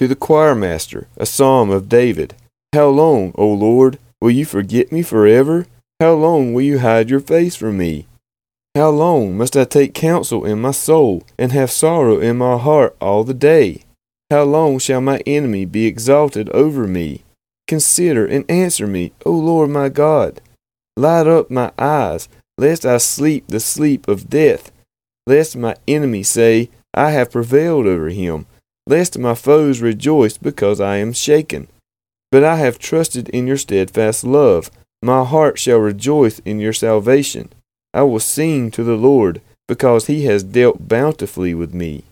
To the choirmaster, a psalm of David. How long, O Lord, will you forget me forever? How long will you hide your face from me? How long must I take counsel in my soul, and have sorrow in my heart all the day? How long shall my enemy be exalted over me? Consider and answer me, O Lord my God. Light up my eyes, lest I sleep the sleep of death, lest my enemy say, I have prevailed over him, lest my foes rejoice because I am shaken. But I have trusted in your steadfast love. My heart shall rejoice in your salvation. I will sing to the Lord, because he has dealt bountifully with me.